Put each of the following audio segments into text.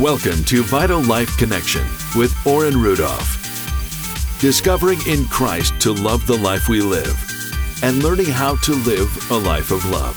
Welcome to Vital Life Connection with Orrin Rudolph. Discovering in Christ to love the life we live and learning how to live a life of love.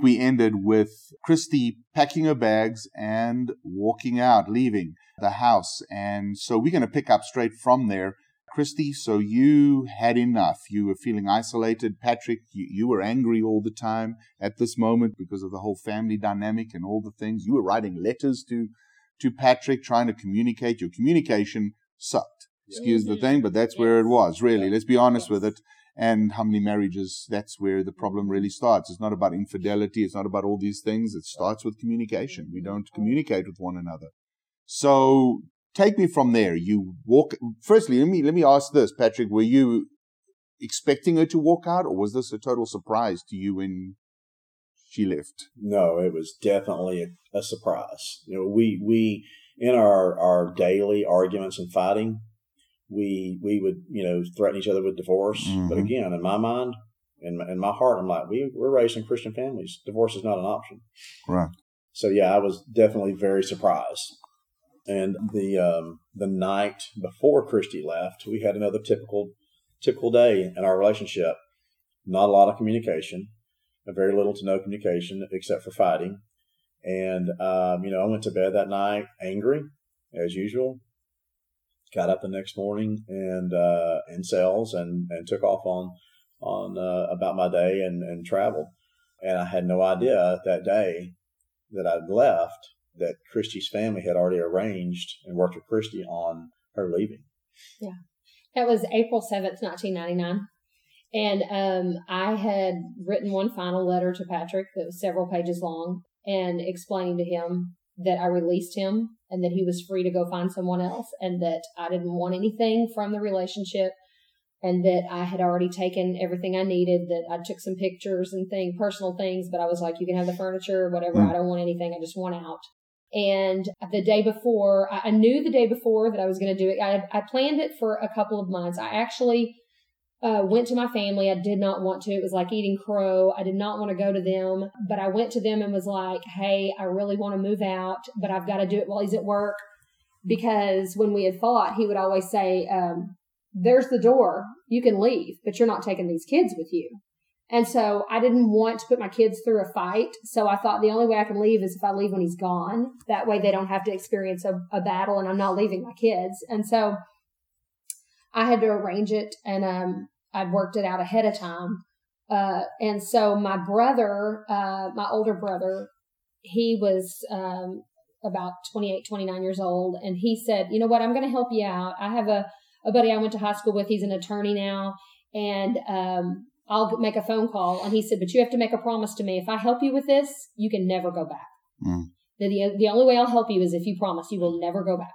We ended with Christy packing her bags and walking out, leaving the house. And so we're going to pick up straight from there Christy, so you had enough. You were feeling isolated. Patrick, you, you were angry all the time at this moment because of the whole family dynamic and all the things. You were writing letters to, to Patrick, trying to communicate. Your communication sucked. Excuse the thing, but that's where it was, really. Let's be honest with it. And how many marriages, that's where the problem really starts. It's not about infidelity. It's not about all these things. It starts with communication. We don't communicate with one another. So take me from there. You walk. Firstly, let me let me ask this, Patrick. Were you expecting her to walk out, or was this a total surprise to you when she left? No, it was definitely a, a surprise. You know, we we in our our daily arguments and fighting, we we would you know threaten each other with divorce. Mm-hmm. But again, in my mind, in my, in my heart, I'm like, we we're raised in Christian families. Divorce is not an option. Right. So yeah, I was definitely very surprised. And the um, the night before Christy left, we had another typical typical day in our relationship. Not a lot of communication, very little to no communication except for fighting. And um, you know, I went to bed that night angry as usual. Got up the next morning and uh, in cells and and took off on on uh, about my day and and traveled. And I had no idea that day that I'd left that Christy's family had already arranged and worked with Christy on her leaving. Yeah. That was April 7th, 1999. And um, I had written one final letter to Patrick that was several pages long and explaining to him that I released him and that he was free to go find someone else and that I didn't want anything from the relationship and that I had already taken everything I needed, that I took some pictures and thing, personal things, but I was like, you can have the furniture, whatever. Mm. I don't want anything. I just want out. And the day before, I knew the day before that I was going to do it. I, I planned it for a couple of months. I actually uh, went to my family. I did not want to. It was like eating crow. I did not want to go to them, but I went to them and was like, Hey, I really want to move out, but I've got to do it while he's at work. Because when we had fought, he would always say, um, there's the door. You can leave, but you're not taking these kids with you. And so I didn't want to put my kids through a fight. So I thought the only way I can leave is if I leave when he's gone. That way they don't have to experience a, a battle and I'm not leaving my kids. And so I had to arrange it and, um, I'd worked it out ahead of time. Uh, and so my brother, uh, my older brother, he was, um, about 28, 29 years old. And he said, you know what? I'm going to help you out. I have a, a buddy I went to high school with. He's an attorney now. And, um, I'll make a phone call. And he said, but you have to make a promise to me. If I help you with this, you can never go back. Mm. The, the only way I'll help you is if you promise you will never go back.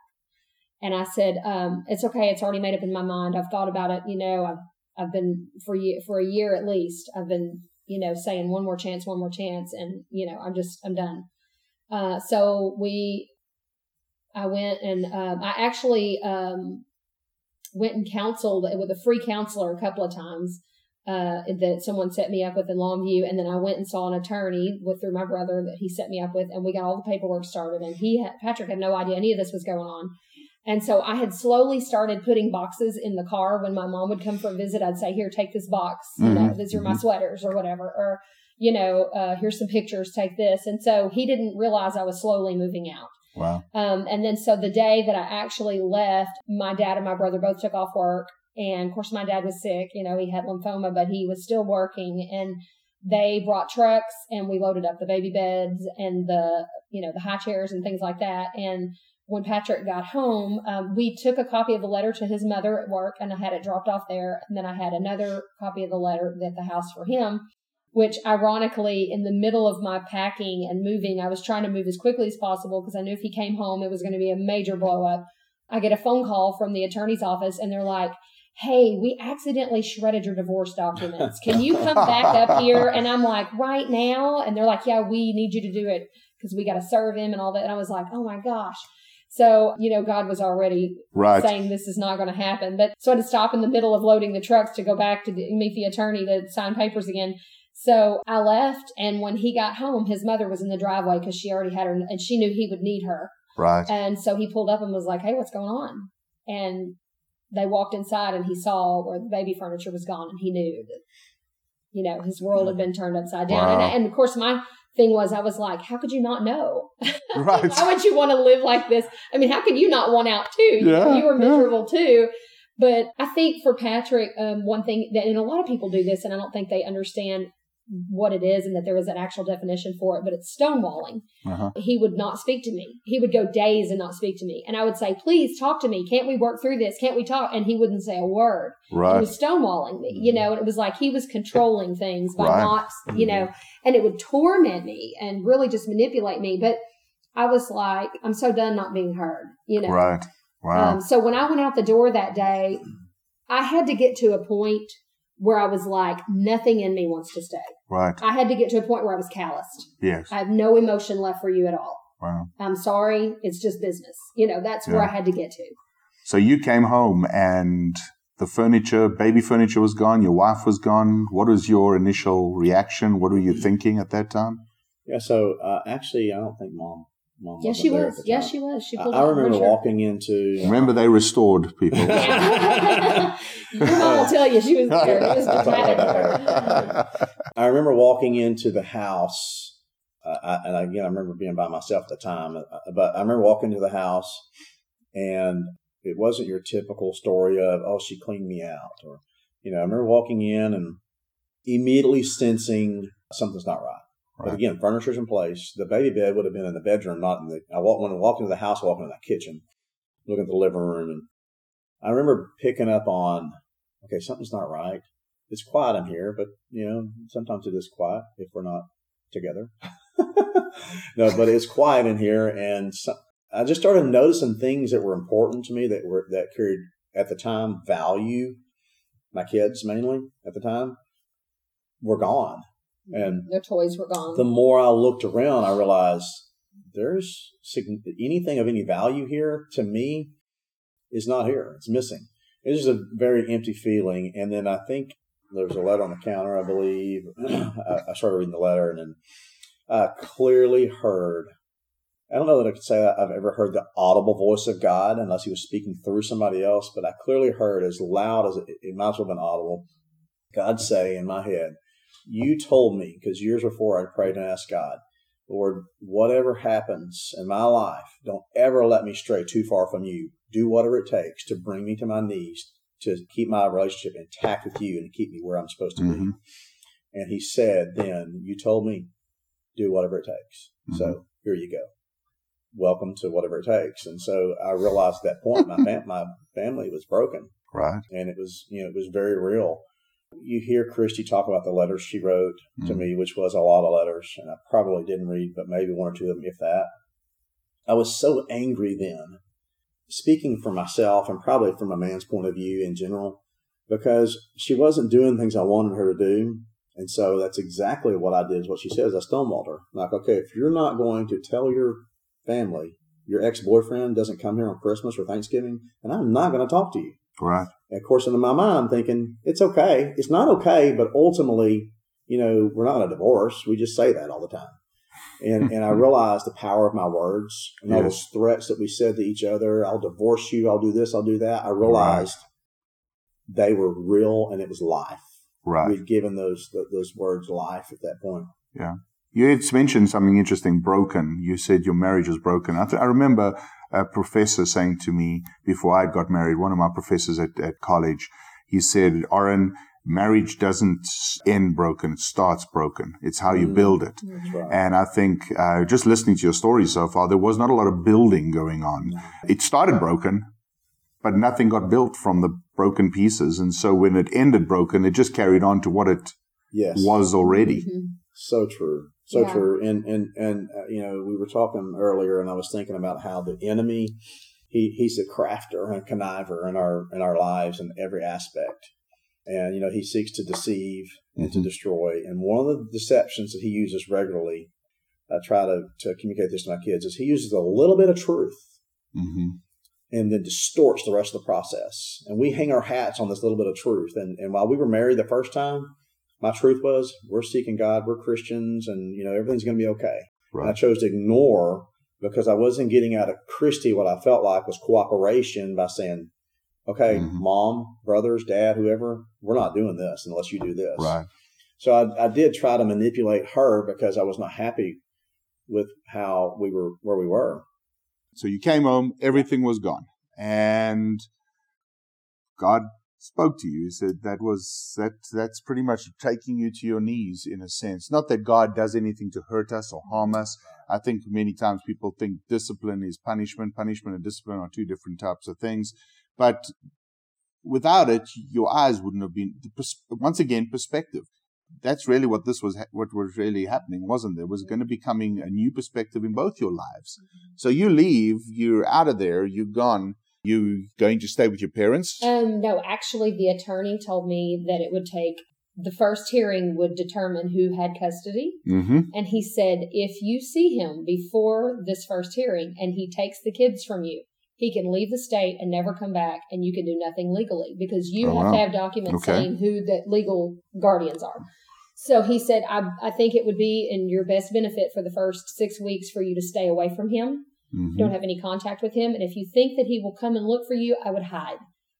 And I said, um, it's okay. It's already made up in my mind. I've thought about it. You know, I've, I've been for you for a year at least. I've been, you know, saying one more chance, one more chance. And, you know, I'm just, I'm done. Uh, so we, I went and, um, I actually, um, went and counseled with a free counselor a couple of times uh, that someone set me up with in Longview, and then I went and saw an attorney with through my brother that he set me up with, and we got all the paperwork started. And he had, Patrick had no idea any of this was going on, and so I had slowly started putting boxes in the car when my mom would come for a visit. I'd say, "Here, take this box. Mm-hmm. You know, these are my mm-hmm. sweaters or whatever." Or you know, uh, here's some pictures. Take this. And so he didn't realize I was slowly moving out. Wow. Um, and then so the day that I actually left, my dad and my brother both took off work. And of course, my dad was sick. You know, he had lymphoma, but he was still working. And they brought trucks and we loaded up the baby beds and the, you know, the high chairs and things like that. And when Patrick got home, um, we took a copy of the letter to his mother at work and I had it dropped off there. And then I had another copy of the letter at the house for him, which ironically, in the middle of my packing and moving, I was trying to move as quickly as possible because I knew if he came home, it was going to be a major blow up. I get a phone call from the attorney's office and they're like, hey, we accidentally shredded your divorce documents. Can you come back up here? And I'm like, right now? And they're like, yeah, we need you to do it because we got to serve him and all that. And I was like, oh my gosh. So, you know, God was already right. saying this is not going to happen. But so I had to stop in the middle of loading the trucks to go back to the, meet the attorney to sign papers again. So I left, and when he got home, his mother was in the driveway because she already had her, and she knew he would need her. Right. And so he pulled up and was like, "Hey, what's going on?" And they walked inside, and he saw where the baby furniture was gone, and he knew that, you know, his world had been turned upside down. Wow. And, and of course, my thing was, I was like, "How could you not know? Right. Why would you want to live like this? I mean, how could you not want out too? You, Yeah, you were yeah. miserable too." But I think for Patrick, um, one thing that, and a lot of people do this, and I don't think they understand what it is and that there is an actual definition for it, but it's stonewalling Uh-huh. he would not speak to me. He would go days and not speak to me. And I would say, please talk to me. Can't we work through this? Can't we talk? And he wouldn't say a word. He Right. was stonewalling me, you know, and it was like he was controlling things by Right. not, you know, and it would torment me and really just manipulate me. But I was like, I'm so done not being heard, you know. Right. Wow. Um, so when I went out the door that day, I had to get to a point where I was like, nothing in me wants to stay. right. I had to get to a point where I was calloused. Yes. I have no emotion left for you at all. Wow. I'm sorry. It's just business. You know, that's where I had to get to. So you came home and the furniture, baby furniture was gone. Your wife was gone. What was your initial reaction? What were you thinking at that time? Yeah. So uh, actually, I don't think mom. Mom. Yes, she was. at Yes, she was. She I, pulled I out remember furniture. walking into. Remember, they restored people. Yeah. Your mom will tell you she was there. It was dramatic. I remember walking into the house, uh, I, and again, I remember being by myself at the time. uh, But I remember walking into the house, and it wasn't your typical story of "oh, she cleaned me out," or you know, I remember walking in and immediately sensing something's not right. But Right. again, furniture's in place. The baby bed would have been in the bedroom, not in the. I walked when I walked into the house, walking into the kitchen, looking at the living room, and I remember picking up on, okay, something's not right. It's quiet in here, but you know, sometimes it is quiet if we're not together. no, but it's quiet in here, and so, I just started noticing things that were important to me that were that carried at the time value. My kids mainly at the time were gone, Mm-hmm. and Their toys were gone. the more I looked around, I realized there's sign- anything of any value here to me is not here. It's missing. It's just a very empty feeling. And then I think there was a letter on the counter, I believe. I started reading the letter and then I clearly heard. I don't know that I could say I've ever heard the audible voice of God unless he was speaking through somebody else, but I clearly heard as loud as it, it might as well have been audible. God say in my head, you told me because years before I prayed and asked God, Lord, whatever happens in my life, don't ever let me stray too far from you. Do whatever it takes to bring me to my knees, to keep my relationship intact with you and to keep me where I'm supposed to be. Mhm. And he said, then you told me, do whatever it takes. So here you go. Welcome to whatever it takes. And so I realized at that point my fam- my family was broken Right. and it was you know it was very real. You hear Christy talk about the letters she wrote to Mhm. me, which was a lot of letters, and I probably didn't read, but maybe one or two of them, if that. I was so angry then, speaking for myself and probably from a man's point of view in general, because she wasn't doing things I wanted her to do. And so that's exactly what I did, is what she says. I stonewalled her. Like, okay, if you're not going to tell your family your ex boyfriend doesn't come here on Christmas or Thanksgiving, then I'm not going to talk to you. Right. And of course, in my mind, I'm thinking it's okay. It's not okay, but ultimately, you know, we're not to divorce. We just say that all the time. And and I realized the power of my words and all those threats that we said to each other. I'll divorce you. I'll do this. I'll do that. I realized they were real and it was life. Right. We'd given those th- those words life at that point. You had mentioned something interesting, broken. You said your marriage was broken. I, th- I remember a professor saying to me before I got married, one of my professors at, at college, he said, Orrin, marriage doesn't end broken, it starts broken. It's how you Mm. build it. Right. And I think uh, just listening to your story so far, there was not a lot of building going on. It started broken, but nothing got built from the broken pieces. And so when it ended broken, it just carried on to what it Yes. was already. Mhm. So true. So Yeah. true. And and and uh, you know, we were talking earlier, and I was thinking about how the enemy, he he's a crafter and conniver in our in our lives in every aspect, and you know, he seeks to deceive and to Mhm. destroy. And one of the deceptions that he uses regularly, I try to to communicate this to my kids, is he uses a little bit of truth hmm and then distorts the rest of the process. And we hang our hats on this little bit of truth. And and while we were married the first time, my truth was we're seeking God, we're Christians, and you know everything's going to be okay. Right. I chose to ignore because I wasn't getting out of Christy what I felt like was cooperation by saying, "Okay, Mhm. mom, brothers, dad, whoever, we're not doing this unless you do this." Right. So I, I did try to manipulate her because I was not happy with how we were where we were. So you came home, everything was gone. And God spoke to you. He said that was that that's pretty much taking you to your knees in a sense. Not that God does anything to hurt us or harm us. I think many times people think discipline is punishment. Punishment and discipline are two different types of things. But without it, your eyes wouldn't have been once again perspective. That's really what this was, what was really happening, wasn't there? Was going to be coming a new perspective in both your lives. Mm-hmm. So you leave, you're out of there, you're gone. You going to stay with your parents? Um, no, actually, the attorney told me that it would take the first hearing would determine who had custody. Mm-hmm. And he said, if you see him before this first hearing and he takes the kids from you, he can leave the state and never come back, and you can do nothing legally because you Oh, have wow. to have documents Okay. saying who the legal guardians are. So he said, I, I think it would be in your best benefit for the first six weeks for you to stay away from him Mm-hmm. don't have any contact with him. And if you think that he will come and look for you, I would hide.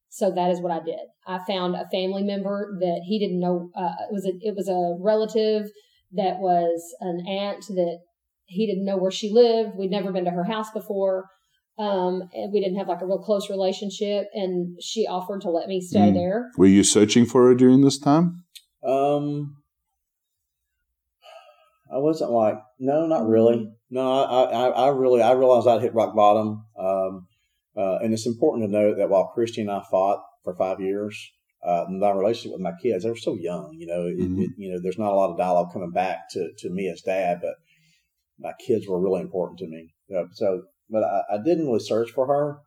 So that is what I did. I found a family member that he didn't know. Uh, it was a it was a relative that was an aunt that he didn't know where she lived. We'd never been to her house before. Um, and we didn't have like a real close relationship. And she offered to let me stay Mm. there. Were you searching for her during this time? Um, I wasn't like, no, not really. No, I, I, I really, I realized I'd hit rock bottom. Um, uh, and it's important to note that while Christy and I fought for five years, uh, my relationship with my kids, they were so young, you know, it, Mhm. it, you know, there's not a lot of dialogue coming back to, to me as dad, but my kids were really important to me. Uh, so, but I, I didn't really search for her.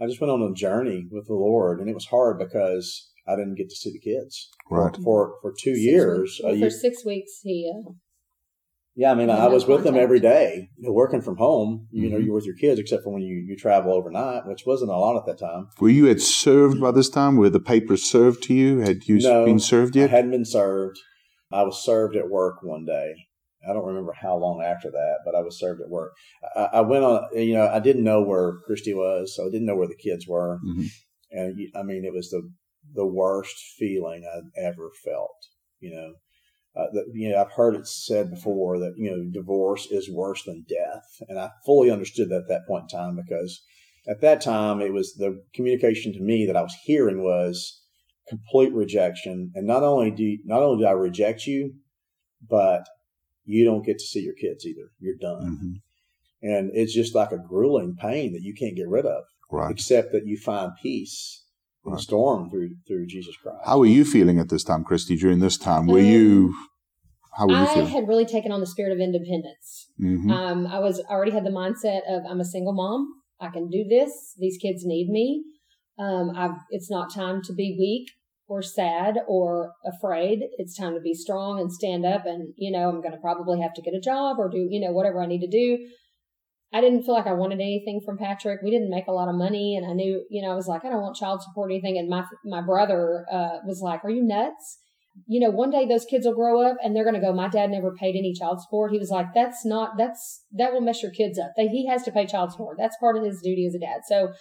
I just went on a journey with the Lord and it was hard because I didn't get to see the kids Right. for, for two Six years. weeks. a Well, year- for six weeks, he uh, yeah, I mean, I was with them every day, you know, working from home. You know, Mhm. you're with your kids, except for when you, you travel overnight, which wasn't a lot at that time. Were you had served by this time? Were the papers served to you? Had you No, been served I yet? hadn't been served. I was served at work one day. I don't remember how long after that, but I was served at work. I, I went on, you know, I didn't know where Christy was, so I didn't know where the kids were. Mhm. And I mean, it was the the worst feeling I'd ever felt. You know, uh, that you know, I've heard it said before that you know, divorce is worse than death, and I fully understood that at that point in time because at that time it was the communication to me that I was hearing was complete rejection, and not only do not only do I reject you, but you don't get to see your kids either. You're done, Mhm. and it's just like a grueling pain that you can't get rid of Right. except that you find peace in the Right. storm through through Jesus Christ. How were you feeling at this time, Christy? During this time, were Um, you? How were you I feeling? had really taken on the spirit of independence. hmm Um, I was already had the mindset of I'm a single mom. I can do this. These kids need me. Um, I've, it's not time to be weak or sad or afraid. It's time to be strong and stand up. And you know, I'm going to probably have to get a job or do you know whatever I need to do. I didn't feel like I wanted anything from Patrick. We didn't make a lot of money, and I knew, you know, I was like, I don't want child support or anything. And my my brother uh, was like, Are you nuts? you know, one day those kids will grow up and they're going to go, my dad never paid any child support. He was like, that's not, that's, that will mess your kids up. They, he has to pay child support. That's part of his duty as a dad. So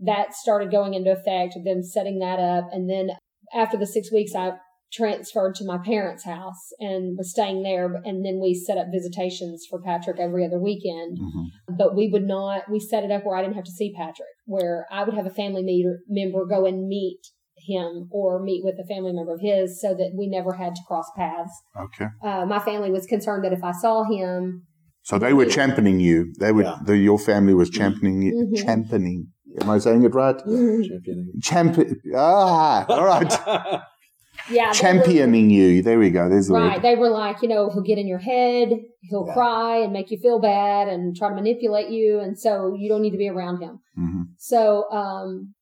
that started going into effect, them setting that up. And then after the six weeks, I transferred to my parents' house and was staying there. And then we set up visitations for Patrick every other weekend hmm but we would not we set it up where i didn't have to see patrick where i would have a family meter, member go and meet him or meet with a family member of his so that we never had to cross paths Okay. uh, my family was concerned that if i saw him So they were championing you. They were. Yeah. The, your family was championing. you Mhm. Championing. Am I saying it right? Championing. Champion. Ah, all right. yeah they were- championing you. There we go. There's the right word. they were like you know he'll get in your head he'll Yeah. cry and make you feel bad and try to manipulate you and so you don't need to be around him hmm So, um,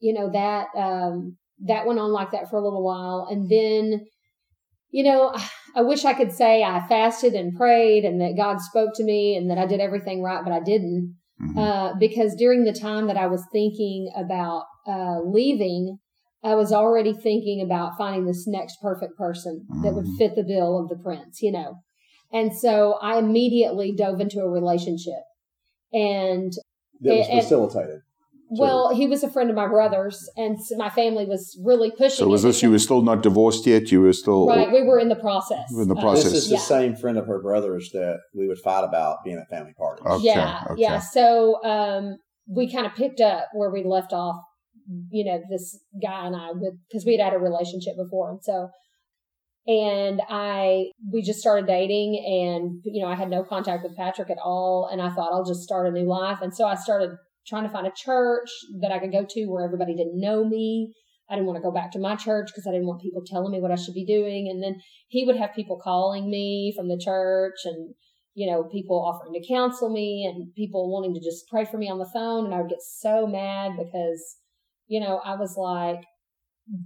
you know, that, um, that went on like that for a little while. And then, you know, I wish I could say I fasted and prayed and that God spoke to me and that I did everything right, but I didn't. hmm Uh, because during the time that I was thinking about, uh, leaving, I was already thinking about finding this next perfect person that would Mhm. fit the bill of the prince, you know. And so I immediately dove into a relationship. And That was And- facilitated. well, he was a friend of my brother's, and so my family was really pushing. So was this you were still not divorced yet? You were still right? We were in the process. We In the Uh, process. This is Yeah. the same friend of her brother's that we would fight about being at family parties. Okay, yeah, okay. yeah. So um, we kind of picked up where we left off. Mm-hmm. You know, this guy and I, because we had had a relationship before, and so, and I, we just started dating, and you know, I had no contact with Patrick at all, and I thought I'll just start a new life, and so I started trying to find a church that I could go to where everybody didn't know me. I didn't want to go back to my church because I didn't want people telling me what I should be doing, and then he would have people calling me from the church and you know, people offering to counsel me and people wanting to just pray for me on the phone. And I would get so mad because, you know, I was like,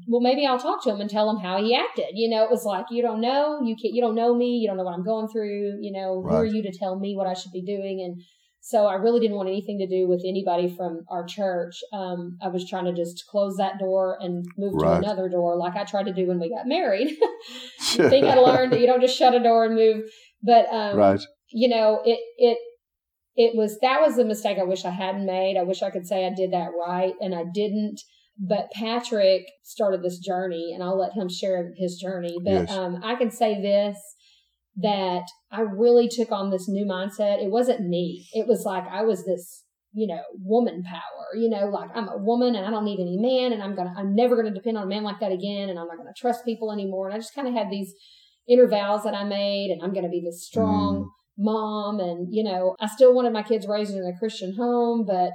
well, maybe I'll talk to him and tell him how he acted. You know, it was like, you don't know, you can't, you don't know me. You don't know what I'm going through. You know, who are you to tell me what I should be doing? And so I really didn't want anything to do with anybody from our church. Um, I was trying to just close that door and move to another door like I tried to do when we got married. I think I learned that you don't just shut a door and move. But, um, right. you know, it, it, it was, that was the mistake I wish I hadn't made. I wish I could say I did that right and I didn't. But Patrick started this journey and I'll let him share his journey. But, Yes. um, I can say this, that I really took on this new mindset. It wasn't me. It was like I was this, you know, woman power, you know, like I'm a woman and I don't need any man and I'm going to, I'm never going to depend on a man like that again. And I'm not going to trust people anymore. And I just kind of had these inner vows that I made and I'm going to be this strong mom. And, you know, I still wanted my kids raised in a Christian home, but,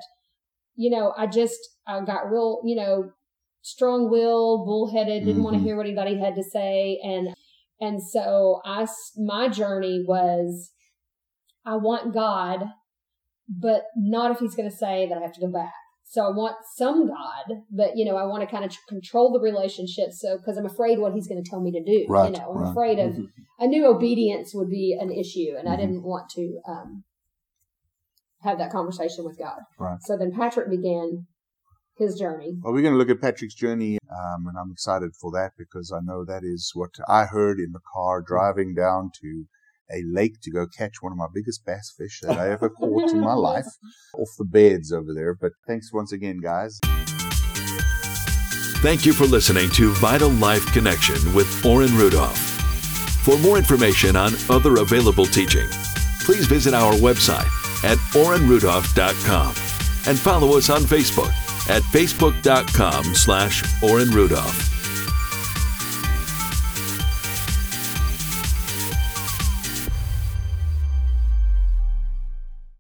you know, I just, I got real, you know, strong willed, bullheaded, didn't want to mm-hmm. hear what anybody had to say. And, and so i my journey was, I want God, but not if he's going to say that I have to go back. So I want some God, but you know, I want to kind of control the relationship. So, cause I'm afraid what he's going to tell me to do. Right, You know, I'm right. afraid of, Mhm. I knew obedience would be an issue and I Mhm. didn't want to, um, have that conversation with God. Right. So then Patrick began his journey. Well, we're going to look at Patrick's journey, um, and I'm excited for that because I know that is what I heard in the car driving down to a lake to go catch one of my biggest bass fish that I ever caught in my life off the beds over there. But thanks once again, guys. Thank you for listening to Vital Life Connection with Orrin Rudolph. For more information on other available teaching, please visit our website at orrinrudolph.com and follow us on Facebook at facebook.com slash Orrin Rudolph.